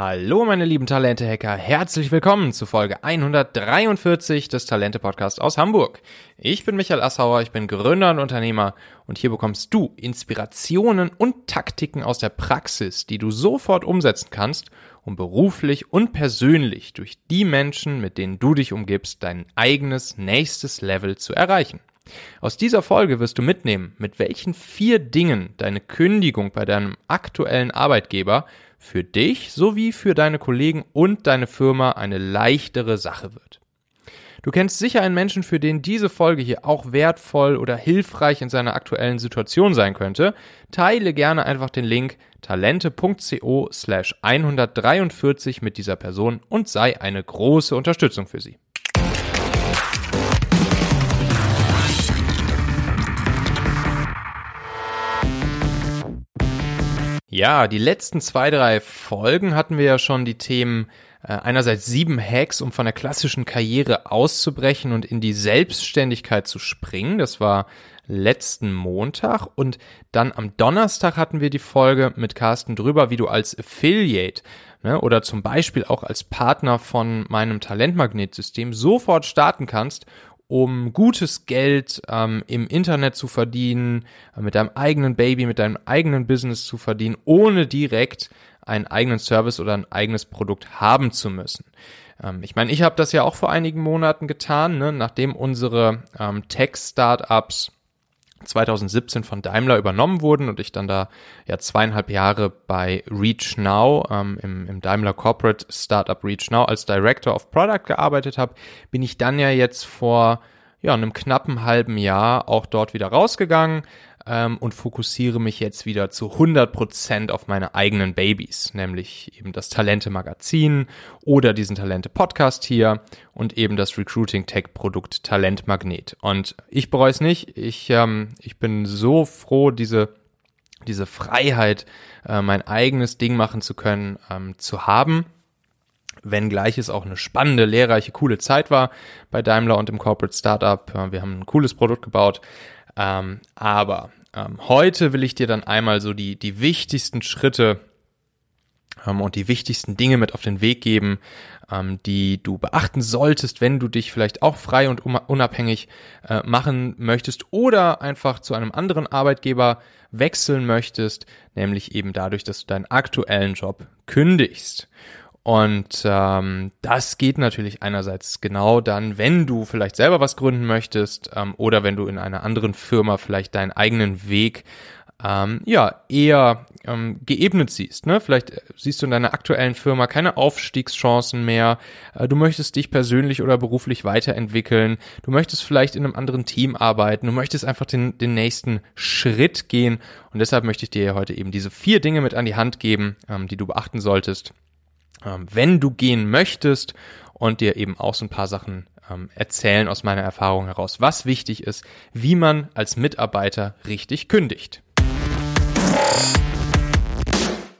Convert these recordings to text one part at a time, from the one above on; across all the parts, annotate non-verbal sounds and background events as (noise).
Hallo meine lieben Talente-Hacker, herzlich willkommen zu Folge 143 des Talente-Podcasts aus Hamburg. Ich bin Michael Assauer, ich bin Gründer und Unternehmer und hier bekommst du Inspirationen und Taktiken aus der Praxis, die du sofort umsetzen kannst, um beruflich und persönlich durch die Menschen, mit denen du dich umgibst, dein eigenes nächstes Level zu erreichen. Aus dieser Folge wirst du mitnehmen, mit welchen vier Dingen deine Kündigung bei deinem aktuellen Arbeitgeber für dich sowie für deine Kollegen und deine Firma eine leichtere Sache wird. Du kennst sicher einen Menschen, für den diese Folge hier auch wertvoll oder hilfreich in seiner aktuellen Situation sein könnte. Teile gerne einfach den Link talente.co slash 143 mit dieser Person und sei eine große Unterstützung für sie. Ja, die letzten zwei, drei Folgen hatten wir ja schon die Themen äh, einerseits sieben Hacks, um von der klassischen Karriere auszubrechen und in die Selbstständigkeit zu springen. Das war letzten Montag und dann am Donnerstag hatten wir die Folge mit Carsten drüber, wie du als Affiliate ne, oder zum Beispiel auch als Partner von meinem Talentmagnetsystem sofort starten kannst um gutes Geld ähm, im Internet zu verdienen, äh, mit deinem eigenen Baby, mit deinem eigenen Business zu verdienen, ohne direkt einen eigenen Service oder ein eigenes Produkt haben zu müssen. Ähm, ich meine, ich habe das ja auch vor einigen Monaten getan, ne, nachdem unsere ähm, Tech-Startups 2017 von Daimler übernommen wurden und ich dann da ja zweieinhalb Jahre bei Reach Now ähm, im, im Daimler Corporate Startup Reach Now als Director of Product gearbeitet habe, bin ich dann ja jetzt vor ja einem knappen halben Jahr auch dort wieder rausgegangen, ähm, und fokussiere mich jetzt wieder zu 100% auf meine eigenen Babys, nämlich eben das Talente Magazin oder diesen Talente Podcast hier und eben das Recruiting Tech Produkt Talent Magnet. Und ich bereue es nicht. Ich, ähm, ich bin so froh, diese diese Freiheit, äh, mein eigenes Ding machen zu können, ähm, zu haben wenngleich es auch eine spannende, lehrreiche, coole Zeit war bei Daimler und im Corporate Startup. Wir haben ein cooles Produkt gebaut. Ähm, aber ähm, heute will ich dir dann einmal so die, die wichtigsten Schritte ähm, und die wichtigsten Dinge mit auf den Weg geben, ähm, die du beachten solltest, wenn du dich vielleicht auch frei und unabhängig äh, machen möchtest oder einfach zu einem anderen Arbeitgeber wechseln möchtest, nämlich eben dadurch, dass du deinen aktuellen Job kündigst. Und ähm, das geht natürlich einerseits genau dann, wenn du vielleicht selber was gründen möchtest ähm, oder wenn du in einer anderen Firma vielleicht deinen eigenen Weg ähm, ja eher ähm, geebnet siehst. Ne? Vielleicht äh, siehst du in deiner aktuellen Firma keine Aufstiegschancen mehr. Äh, du möchtest dich persönlich oder beruflich weiterentwickeln. Du möchtest vielleicht in einem anderen Team arbeiten. Du möchtest einfach den, den nächsten Schritt gehen. Und deshalb möchte ich dir heute eben diese vier Dinge mit an die Hand geben, ähm, die du beachten solltest wenn du gehen möchtest und dir eben auch so ein paar Sachen ähm, erzählen aus meiner Erfahrung heraus, was wichtig ist, wie man als Mitarbeiter richtig kündigt.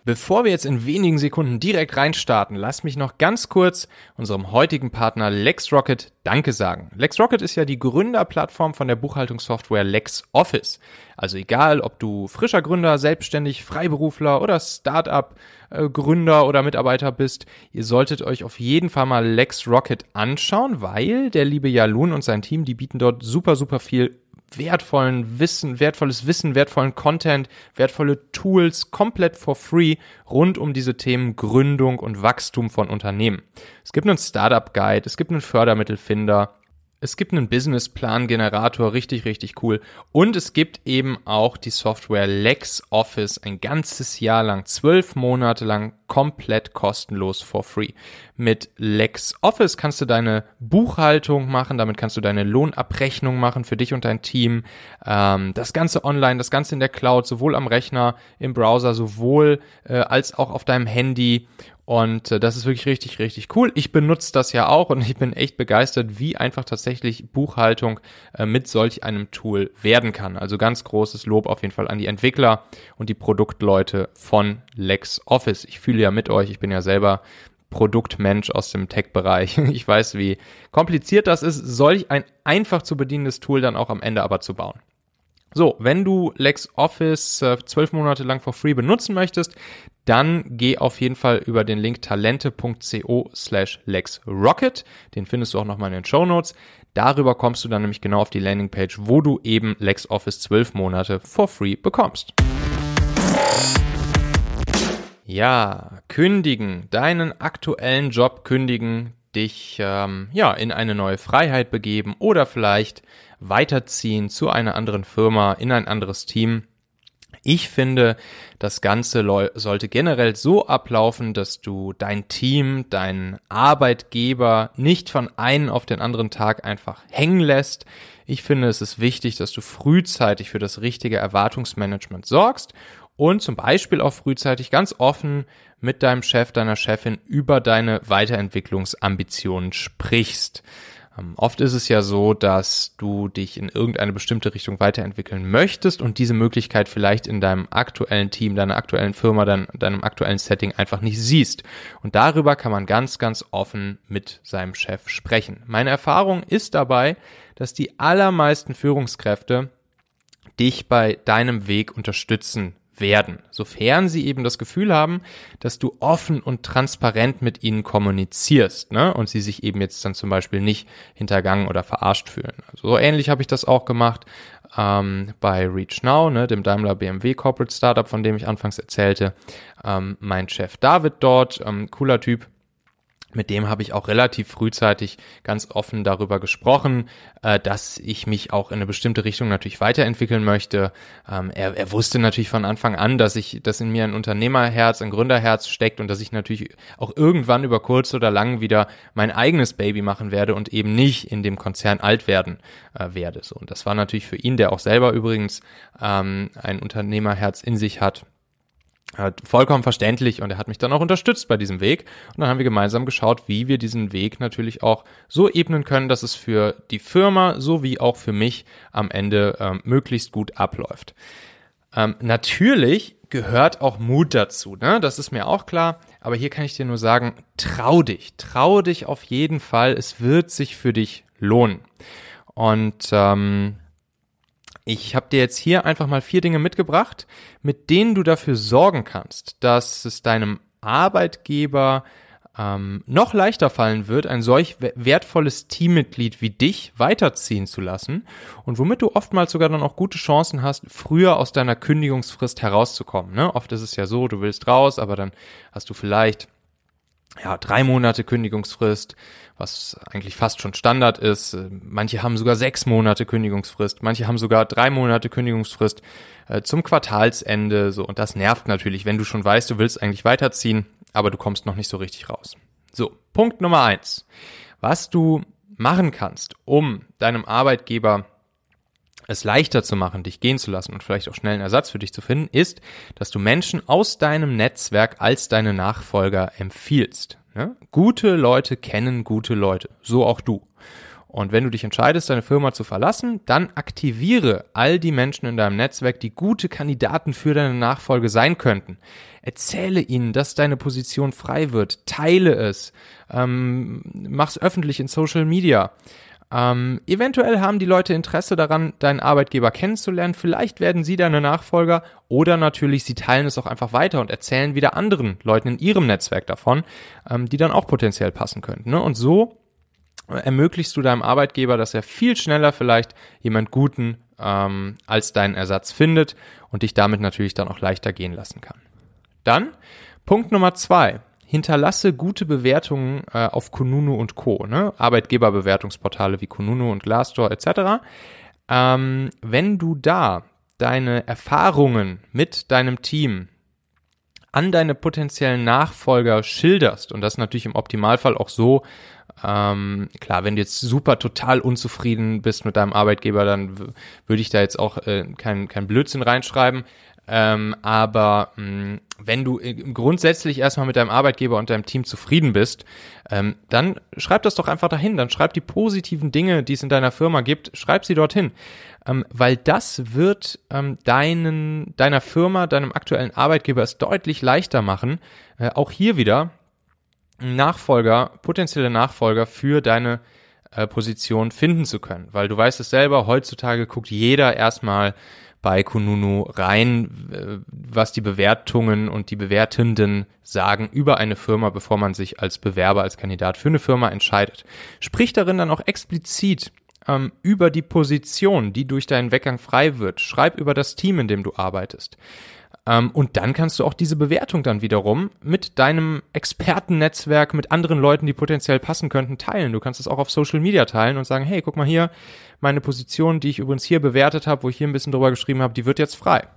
Bevor wir jetzt in wenigen Sekunden direkt reinstarten, lass mich noch ganz kurz unserem heutigen Partner LexRocket Danke sagen. LexRocket ist ja die Gründerplattform von der Buchhaltungssoftware LexOffice. Also egal, ob du frischer Gründer, selbstständig, Freiberufler oder Startup äh, oder Mitarbeiter bist, ihr solltet euch auf jeden Fall mal LexRocket anschauen, weil der liebe Jalun und sein Team, die bieten dort super, super viel wertvollen Wissen, wertvolles Wissen, wertvollen Content, wertvolle Tools komplett for free rund um diese Themen Gründung und Wachstum von Unternehmen. Es gibt einen Startup Guide, es gibt einen Fördermittelfinder, es gibt einen Businessplan-Generator, richtig, richtig cool. Und es gibt eben auch die Software LexOffice ein ganzes Jahr lang, zwölf Monate lang komplett kostenlos for free. Mit LexOffice kannst du deine Buchhaltung machen, damit kannst du deine Lohnabrechnung machen für dich und dein Team. Ähm, das Ganze online, das Ganze in der Cloud, sowohl am Rechner, im Browser, sowohl äh, als auch auf deinem Handy. Und äh, das ist wirklich richtig, richtig cool. Ich benutze das ja auch und (laughs) ich bin echt begeistert, wie einfach tatsächlich Buchhaltung äh, mit solch einem Tool werden kann. Also ganz großes Lob auf jeden Fall an die Entwickler und die Produktleute von LexOffice. Ich fühle ja mit euch, ich bin ja selber Produktmensch aus dem Tech-Bereich. (laughs) Ich weiß, wie kompliziert das ist, solch ein einfach zu bedienendes Tool dann auch am Ende aber zu bauen. So, wenn du LexOffice äh, zwölf Monate lang for free benutzen möchtest, dann geh auf jeden Fall über den Link talente.co slash LexRocket. Den findest du auch nochmal in den Show Notes. Darüber kommst du dann nämlich genau auf die Landingpage, wo du eben LexOffice zwölf Monate for free bekommst. Ja, kündigen, deinen aktuellen Job kündigen, dich ähm, ja in eine neue Freiheit begeben oder vielleicht weiterziehen zu einer anderen Firma, in ein anderes Team. Ich finde, das Ganze sollte generell so ablaufen, dass du dein Team, deinen Arbeitgeber nicht von einem auf den anderen Tag einfach hängen lässt. Ich finde, es ist wichtig, dass du frühzeitig für das richtige Erwartungsmanagement sorgst und zum Beispiel auch frühzeitig ganz offen mit deinem Chef, deiner Chefin über deine Weiterentwicklungsambitionen sprichst. Ähm, oft ist es ja so, dass du dich in irgendeine bestimmte Richtung weiterentwickeln möchtest und diese Möglichkeit vielleicht in deinem aktuellen Team, deiner aktuellen Firma, dein, deinem aktuellen Setting einfach nicht siehst. Und darüber kann man ganz, ganz offen mit seinem Chef sprechen. Meine Erfahrung ist dabei, dass die allermeisten Führungskräfte dich bei deinem Weg unterstützen werden, sofern sie eben das Gefühl haben, dass du offen und transparent mit ihnen kommunizierst, ne? Und sie sich eben jetzt dann zum Beispiel nicht hintergangen oder verarscht fühlen. Also so ähnlich habe ich das auch gemacht ähm, bei Reach Now, ne, dem Daimler BMW Corporate Startup, von dem ich anfangs erzählte. Ähm, mein Chef David dort, ähm, cooler Typ, mit dem habe ich auch relativ frühzeitig ganz offen darüber gesprochen, äh, dass ich mich auch in eine bestimmte Richtung natürlich weiterentwickeln möchte. Ähm, er, er wusste natürlich von Anfang an, dass ich, dass in mir ein Unternehmerherz, ein Gründerherz steckt und dass ich natürlich auch irgendwann über kurz oder lang wieder mein eigenes Baby machen werde und eben nicht in dem Konzern alt werden äh, werde. So und das war natürlich für ihn, der auch selber übrigens ähm, ein Unternehmerherz in sich hat, vollkommen verständlich und er hat mich dann auch unterstützt bei diesem Weg. Und dann haben wir gemeinsam geschaut, wie wir diesen Weg natürlich auch so ebnen können, dass es für die Firma sowie auch für mich am Ende ähm, möglichst gut abläuft. Ähm, natürlich gehört auch Mut dazu, ne? Das ist mir auch klar. Aber hier kann ich dir nur sagen, trau dich, trau dich auf jeden Fall. Es wird sich für dich lohnen. Und ähm, ich habe dir jetzt hier einfach mal vier Dinge mitgebracht, mit denen du dafür sorgen kannst, dass es deinem Arbeitgeber ähm, noch leichter fallen wird, ein solch wertvolles Teammitglied wie dich weiterziehen zu lassen und womit du oftmals sogar dann auch gute Chancen hast, früher aus deiner Kündigungsfrist herauszukommen. Ne? Oft ist es ja so, du willst raus, aber dann hast du vielleicht ja, drei Monate Kündigungsfrist, was eigentlich fast schon Standard ist. Manche haben sogar sechs Monate Kündigungsfrist, manche haben sogar drei Monate Kündigungsfrist äh, zum Quartalsende. So, und das nervt natürlich, wenn du schon weißt, du willst eigentlich weiterziehen, aber du kommst noch nicht so richtig raus. So, Punkt Nummer eins. Was du machen kannst, um deinem Arbeitgeber es leichter zu machen, dich gehen zu lassen und vielleicht auch schnell einen Ersatz für dich zu finden, ist, dass du Menschen aus deinem Netzwerk als deine Nachfolger empfiehlst. Ja? Gute Leute kennen gute Leute, so auch du. Und wenn du dich entscheidest, deine Firma zu verlassen, dann aktiviere all die Menschen in deinem Netzwerk, die gute Kandidaten für deine Nachfolge sein könnten. Erzähle ihnen, dass deine Position frei wird, teile es, ähm, mach's öffentlich in Social Media. Ähm, eventuell haben die Leute Interesse daran, deinen Arbeitgeber kennenzulernen. Vielleicht werden sie deine Nachfolger oder natürlich sie teilen es auch einfach weiter und erzählen wieder anderen Leuten in ihrem Netzwerk davon, ähm, die dann auch potenziell passen könnten. Ne? Und so ermöglichst du deinem Arbeitgeber, dass er viel schneller vielleicht jemand Guten ähm, als deinen Ersatz findet und dich damit natürlich dann auch leichter gehen lassen kann. Dann Punkt Nummer zwei hinterlasse gute Bewertungen äh, auf Kununu und Co., ne? Arbeitgeberbewertungsportale wie Kununu und Glassdoor etc. Ähm, wenn du da deine Erfahrungen mit deinem Team an deine potenziellen Nachfolger schilderst und das natürlich im Optimalfall auch so, ähm, klar, wenn du jetzt super total unzufrieden bist mit deinem Arbeitgeber, dann würde ich da jetzt auch äh, kein, kein Blödsinn reinschreiben. Ähm, aber mh, mm, wenn du äh, grundsätzlich erstmal mit deinem Arbeitgeber und deinem Team zufrieden bist, ähm, dann schreib das doch einfach dahin. Dann schreib die positiven Dinge, die es in deiner Firma gibt, schreib sie dorthin. Ähm, weil das wird ähm, deinen, deiner Firma, deinem aktuellen Arbeitgeber es deutlich leichter machen, äh, auch hier wieder Nachfolger, potenzielle Nachfolger für deine äh, Position finden zu können. Weil du weißt es selber, heutzutage guckt jeder erstmal bei Kununu rein, äh, was die Bewertungen und die Bewertenden sagen über eine Firma, bevor man sich als Bewerber, als Kandidat für eine Firma entscheidet. Sprich darin dann auch explizit ähm, über die Position, die durch deinen Weggang frei wird. Schreib über das Team, in dem du arbeitest. Ähm, und dann kannst du auch diese Bewertung dann wiederum mit deinem Expertennetzwerk, mit anderen Leuten, die potenziell passen könnten, teilen. Du kannst es auch auf Social Media teilen und sagen, hey, guck mal hier, meine Position, die ich übrigens hier bewertet habe, wo ich hier ein bisschen drüber geschrieben habe, die wird jetzt frei.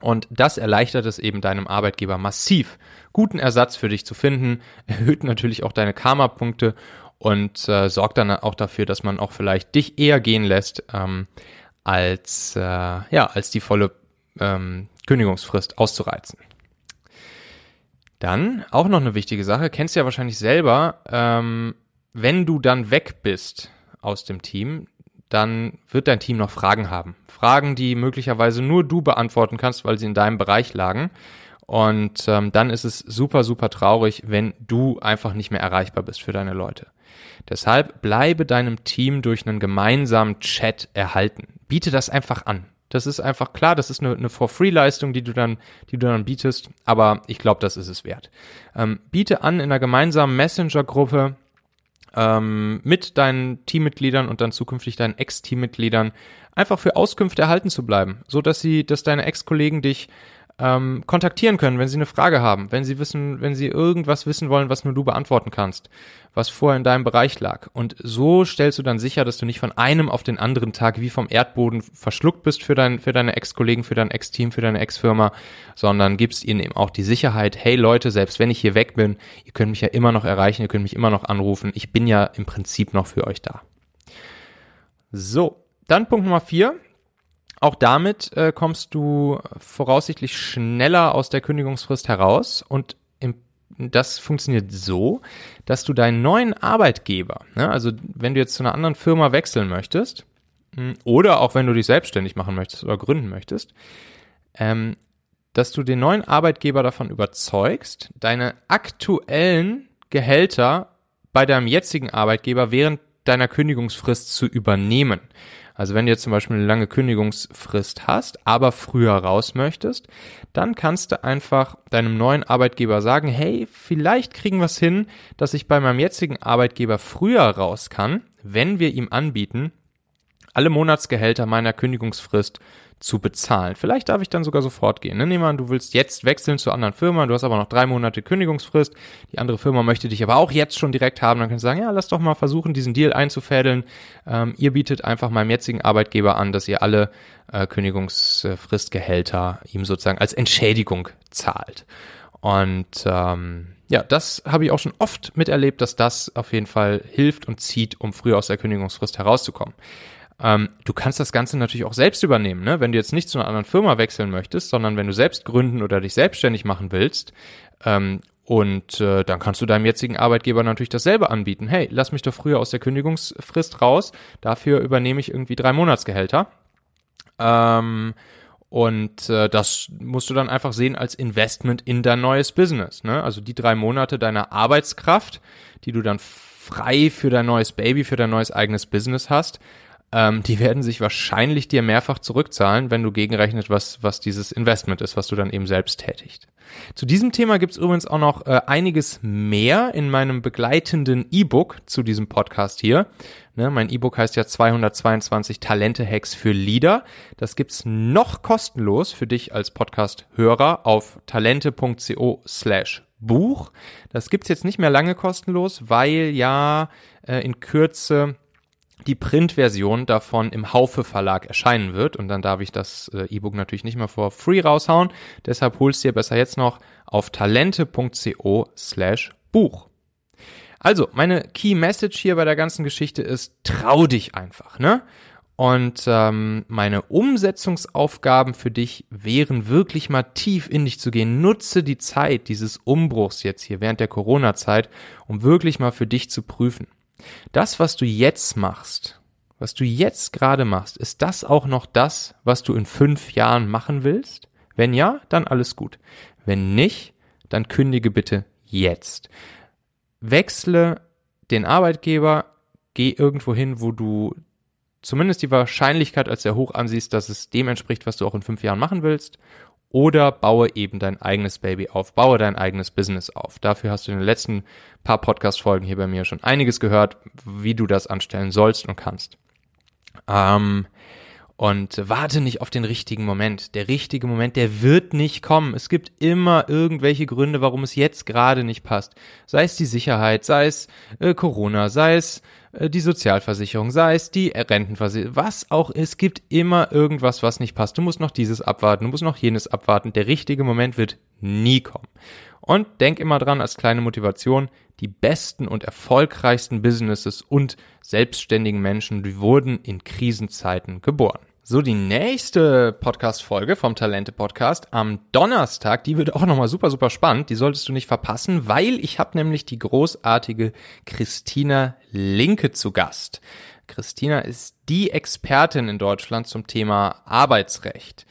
Und das erleichtert es eben deinem Arbeitgeber massiv, guten Ersatz für dich zu finden, erhöht natürlich auch deine Karma-Punkte und äh, sorgt dann auch dafür, dass man auch vielleicht dich eher gehen lässt, ähm, als, äh, ja, als die volle ähm, Kündigungsfrist auszureizen. Dann auch noch eine wichtige Sache, kennst du ja wahrscheinlich selber, ähm, wenn du dann weg bist aus dem Team, dann wird dein Team noch Fragen haben. Fragen, die möglicherweise nur du beantworten kannst, weil sie in deinem Bereich lagen. Und ähm, dann ist es super, super traurig, wenn du einfach nicht mehr erreichbar bist für deine Leute. Deshalb bleibe deinem Team durch einen gemeinsamen Chat erhalten. Biete das einfach an. Das ist einfach klar, das ist eine, eine For-Free-Leistung, die du dann, die du dann bietest, aber ich glaube, das ist es wert. Ähm, biete an in einer gemeinsamen Messenger-Gruppe ähm, mit deinen Teammitgliedern und dann zukünftig deinen Ex-Teammitgliedern einfach für Auskünfte erhalten zu bleiben, so dass sie, dass deine Ex-Kollegen dich ähm, kontaktieren können, wenn sie eine Frage haben, wenn sie wissen, wenn sie irgendwas wissen wollen, was nur du beantworten kannst, was vorher in deinem Bereich lag. Und so stellst du dann sicher, dass du nicht von einem auf den anderen Tag wie vom Erdboden verschluckt bist für, dein, für deine Ex-Kollegen, für dein Ex-Team, für deine Ex-Firma, sondern gibst ihnen eben auch die Sicherheit, hey Leute, selbst wenn ich hier weg bin, ihr könnt mich ja immer noch erreichen, ihr könnt mich immer noch anrufen, ich bin ja im Prinzip noch für euch da. So, dann Punkt Nummer vier auch damit äh, kommst du voraussichtlich schneller aus der Kündigungsfrist heraus und im, das funktioniert so, dass du deinen neuen Arbeitgeber, ne, also wenn du jetzt zu einer anderen Firma wechseln möchtest hm, oder auch wenn du dich selbstständig machen möchtest oder gründen möchtest, ähm, dass du den neuen Arbeitgeber davon überzeugst, deine aktuellen Gehälter bei deinem jetzigen Arbeitgeber während deiner Kündigungsfrist zu übernehmen. Also wenn du jetzt zum Beispiel eine lange Kündigungsfrist hast, aber früher raus möchtest, dann kannst du einfach deinem neuen Arbeitgeber sagen, hey, vielleicht kriegen wir es hin, dass ich bei meinem jetzigen Arbeitgeber früher raus kann, wenn wir ihm anbieten, alle Monatsgehälter meiner Kündigungsfrist zu bezahlen. Vielleicht darf ich dann sogar sofort gehen. Ne? Nehmen wir an, du willst jetzt wechseln zur anderen Firma, du hast aber noch drei Monate Kündigungsfrist, die andere Firma möchte dich aber auch jetzt schon direkt haben, dann kannst du sagen, ja, lass doch mal versuchen, diesen Deal einzufädeln. Ähm, ihr bietet einfach meinem jetzigen Arbeitgeber an, dass ihr alle äh, Kündigungsfristgehälter ihm sozusagen als Entschädigung zahlt. Und ähm, ja, das habe ich auch schon oft miterlebt, dass das auf jeden Fall hilft und zieht, um früher aus der Kündigungsfrist herauszukommen. Ähm, du kannst das Ganze natürlich auch selbst übernehmen, ne? Wenn du jetzt nicht zu einer anderen Firma wechseln möchtest, sondern wenn du selbst gründen oder dich selbstständig machen willst, ähm, und äh, dann kannst du deinem jetzigen Arbeitgeber natürlich dasselbe anbieten. Hey, lass mich doch früher aus der Kündigungsfrist raus, dafür übernehme ich irgendwie drei Monatsgehälter. Ähm, und äh, das musst du dann einfach sehen als Investment in dein neues Business. Ne? Also die drei Monate deiner Arbeitskraft, die du dann frei für dein neues Baby, für dein neues eigenes Business hast, ähm, die werden sich wahrscheinlich dir mehrfach zurückzahlen, wenn du gegenrechnet, was, was dieses Investment ist, was du dann eben selbst tätigst. Zu diesem Thema gibt's übrigens auch noch äh, einiges mehr in meinem begleitenden E-Book zu diesem Podcast hier. Ne, mein E-Book heißt ja 222 Talente-Hacks für Leader. Das gibt's noch kostenlos für dich als Podcast-Hörer auf talente.co slash Buch. Das gibt's jetzt nicht mehr lange kostenlos, weil ja äh, in Kürze die Printversion davon im Haufe Verlag erscheinen wird und dann darf ich das äh, E-Book natürlich nicht mehr vor free raushauen. Deshalb holst dir besser jetzt noch auf talente.co slash Buch. Also, meine Key Message hier bei der ganzen Geschichte ist, trau dich einfach, ne? Und ähm, meine Umsetzungsaufgaben für dich wären wirklich mal tief in dich zu gehen. Nutze die Zeit dieses Umbruchs jetzt hier während der Corona-Zeit, um wirklich mal für dich zu prüfen. Das, was du jetzt machst, was du jetzt gerade machst, ist das auch noch das, was du in fünf Jahren machen willst? Wenn ja, dann alles gut. Wenn nicht, dann kündige bitte jetzt. Wechsle den Arbeitgeber, geh irgendwo hin, wo du zumindest die Wahrscheinlichkeit als sehr hoch ansiehst, dass es dem entspricht, was du auch in fünf Jahren machen willst. Oder baue eben dein eigenes Baby auf, baue dein eigenes Business auf. Dafür hast du in den letzten paar Podcast-Folgen hier bei mir schon einiges gehört, wie du das anstellen sollst und kannst. Ähm, und warte nicht auf den richtigen Moment. Der richtige Moment, der wird nicht kommen. Es gibt immer irgendwelche Gründe, warum es jetzt gerade nicht passt. Sei es die Sicherheit, sei es äh, Corona, sei es äh, die Sozialversicherung, sei es die Rentenversicherung, was auch. Es gibt immer irgendwas, was nicht passt. Du musst noch dieses abwarten, du musst noch jenes abwarten. Der richtige Moment wird nie kommen. Und denk immer dran als kleine Motivation, die besten und erfolgreichsten Businesses und selbstständigen Menschen, die wurden in Krisenzeiten geboren. So, die nächste Podcast-Folge vom Talente-Podcast am Donnerstag, die wird auch nochmal super, super spannend. Die solltest du nicht verpassen, weil ich habe nämlich die großartige Christina Linke zu Gast. Christina ist die Expertin in Deutschland zum Thema Arbeitsrecht.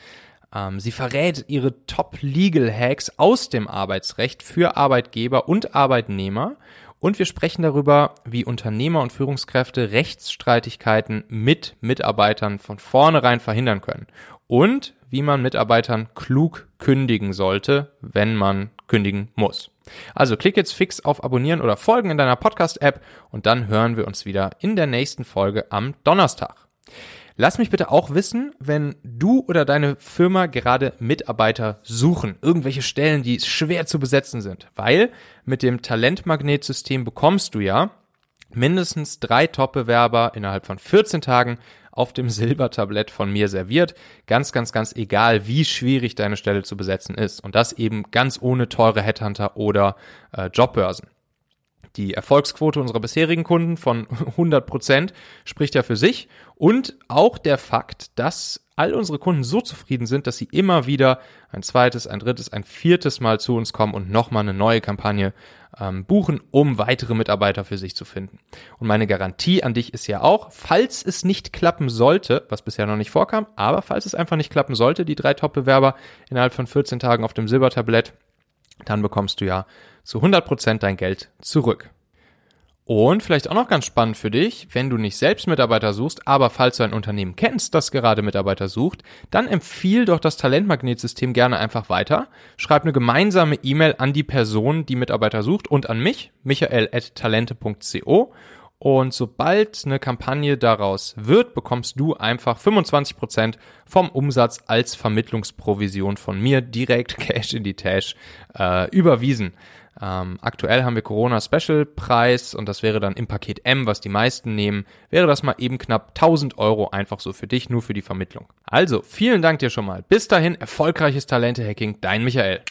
Ähm, sie verrät ihre Top-Legal-Hacks aus dem Arbeitsrecht für Arbeitgeber und Arbeitnehmer und wir sprechen darüber, wie Unternehmer und Führungskräfte Rechtsstreitigkeiten mit Mitarbeitern von vornherein verhindern können. Und wie man Mitarbeitern klug kündigen sollte, wenn man kündigen muss. Also klick jetzt fix auf Abonnieren oder Folgen in deiner Podcast-App und dann hören wir uns wieder in der nächsten Folge am Donnerstag. Lass mich bitte auch wissen, wenn du oder deine Firma gerade Mitarbeiter suchen, irgendwelche Stellen, die schwer zu besetzen sind, weil mit dem Talentmagnetsystem bekommst du ja mindestens drei Top-Bewerber innerhalb von 14 Tagen auf dem (laughs) Silbertablett von mir serviert. Ganz, ganz, ganz egal, wie schwierig deine Stelle zu besetzen ist. Und das eben ganz ohne teure Headhunter oder äh, Jobbörsen. Die Erfolgsquote unserer bisherigen Kunden von (laughs) 100 Prozent spricht ja für sich und auch der Fakt, dass all unsere Kunden so zufrieden sind, dass sie immer wieder ein zweites, ein drittes, ein viertes Mal zu uns kommen und nochmal eine neue Kampagne ähm, buchen, um weitere Mitarbeiter für sich zu finden. Und meine Garantie an dich ist ja auch, falls es nicht klappen sollte, was bisher noch nicht vorkam, aber falls es einfach nicht klappen sollte, die drei Top-Bewerber innerhalb von 14 Tagen auf dem Silbertablett, dann bekommst du ja zu 100% dein Geld zurück. Und vielleicht auch noch ganz spannend für dich, wenn du nicht selbst Mitarbeiter suchst, aber falls du ein Unternehmen kennst, das gerade Mitarbeiter sucht, dann empfiehl doch das Talentmagnetsystem gerne einfach weiter. Schreib eine gemeinsame E-Mail an die Person, die Mitarbeiter sucht und an mich, michael.talente.co. Und sobald eine Kampagne daraus wird, bekommst du einfach 25% vom Umsatz als Vermittlungsprovision von mir direkt (laughs) Cash in die Tasche äh, überwiesen. Ähm, aktuell haben wir Corona Special Preis und das wäre dann im Paket M, was die meisten nehmen, wäre das mal eben knapp 1000 Euro einfach so für dich, nur für die Vermittlung. Also, vielen Dank dir schon mal. Bis dahin, erfolgreiches Talente-Hacking, dein Michael.